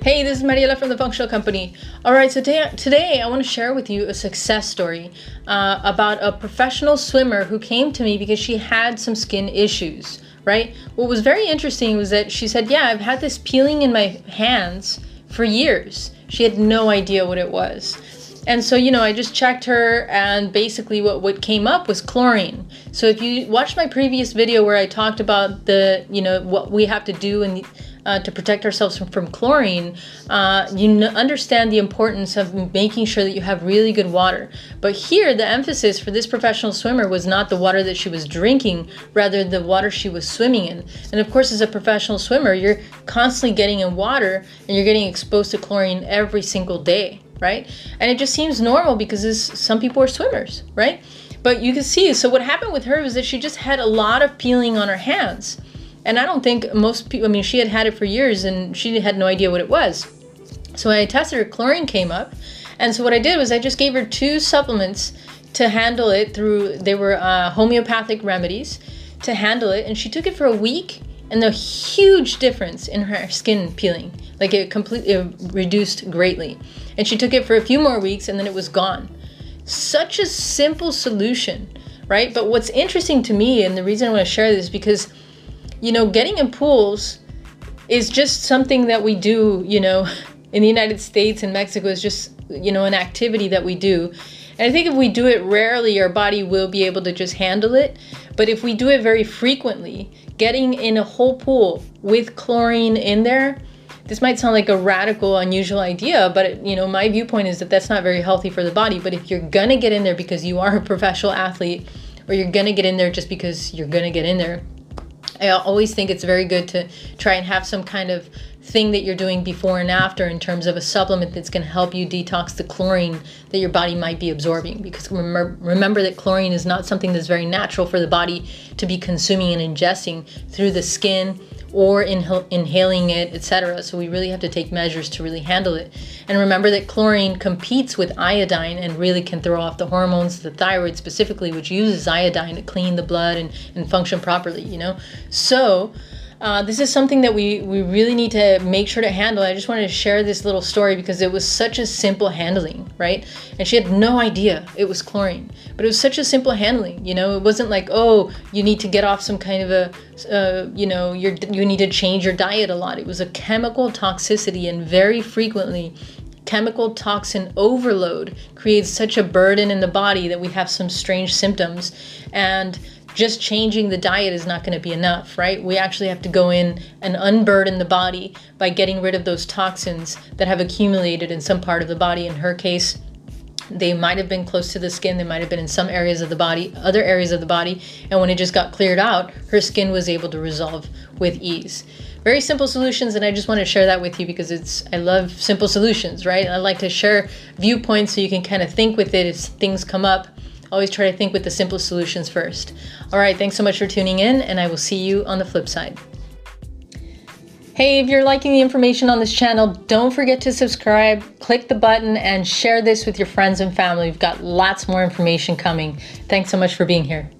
Hey, this is Mariela from the Functional Company. All right, so today, today I want to share with you a success story uh, about a professional swimmer who came to me because she had some skin issues, right? What was very interesting was that she said, Yeah, I've had this peeling in my hands for years. She had no idea what it was. And so, you know, I just checked her and basically what, what came up was chlorine. So if you watched my previous video where I talked about the, you know, what we have to do and uh, to protect ourselves from, from chlorine, uh, you understand the importance of making sure that you have really good water. But here, the emphasis for this professional swimmer was not the water that she was drinking, rather the water she was swimming in. And of course, as a professional swimmer, you're constantly getting in water and you're getting exposed to chlorine every single day right? And it just seems normal because some people are swimmers, right? But you can see, so what happened with her was that she just had a lot of peeling on her hands. And I don't think most people, I mean, she had had it for years and she had no idea what it was. So when I tested her, chlorine came up. And so what I did was I just gave her two supplements to handle it through, they were uh, homeopathic remedies to handle it. And she took it for a week and the huge difference in her skin peeling. Like it completely reduced greatly. And she took it for a few more weeks and then it was gone. Such a simple solution, right? But what's interesting to me, and the reason I want to share this, because, you know, getting in pools is just something that we do, you know, in the United States and Mexico is just, you know, an activity that we do. And I think if we do it rarely, our body will be able to just handle it. But if we do it very frequently, getting in a whole pool with chlorine in there, this might sound like a radical, unusual idea, but it, you know, my viewpoint is that that's not very healthy for the body. But if you're gonna get in there because you are a professional athlete, or you're gonna get in there just because you're gonna get in there, I always think it's very good to try and have some kind of thing that you're doing before and after in terms of a supplement that's going to help you detox the chlorine that your body might be absorbing. Because remember, remember that chlorine is not something that's very natural for the body to be consuming and ingesting through the skin or inhal- inhaling it, etc. So we really have to take measures to really handle it. And remember that chlorine competes with iodine and really can throw off the hormones, the thyroid specifically, which uses iodine to clean the blood and, and function properly, you know? So uh, this is something that we, we really need to make sure to handle. I just wanted to share this little story because it was such a simple handling, right? And she had no idea it was chlorine, but it was such a simple handling. You know, it wasn't like, oh, you need to get off some kind of a, uh, you know, you you need to change your diet a lot. It was a chemical toxicity, and very frequently chemical toxin overload creates such a burden in the body that we have some strange symptoms and just changing the diet is not going to be enough, right? We actually have to go in and unburden the body by getting rid of those toxins that have accumulated in some part of the body. In her case, they might have been close to the skin, they might have been in some areas of the body, other areas of the body, and when it just got cleared out, her skin was able to resolve with ease. Very simple solutions, and I just want to share that with you because it's I love simple solutions, right? I like to share viewpoints so you can kind of think with it as things come up Always try to think with the simplest solutions first. All right, thanks so much for tuning in, and I will see you on the flip side. Hey, if you're liking the information on this channel, don't forget to subscribe, click the button, and share this with your friends and family. We've got lots more information coming. Thanks so much for being here.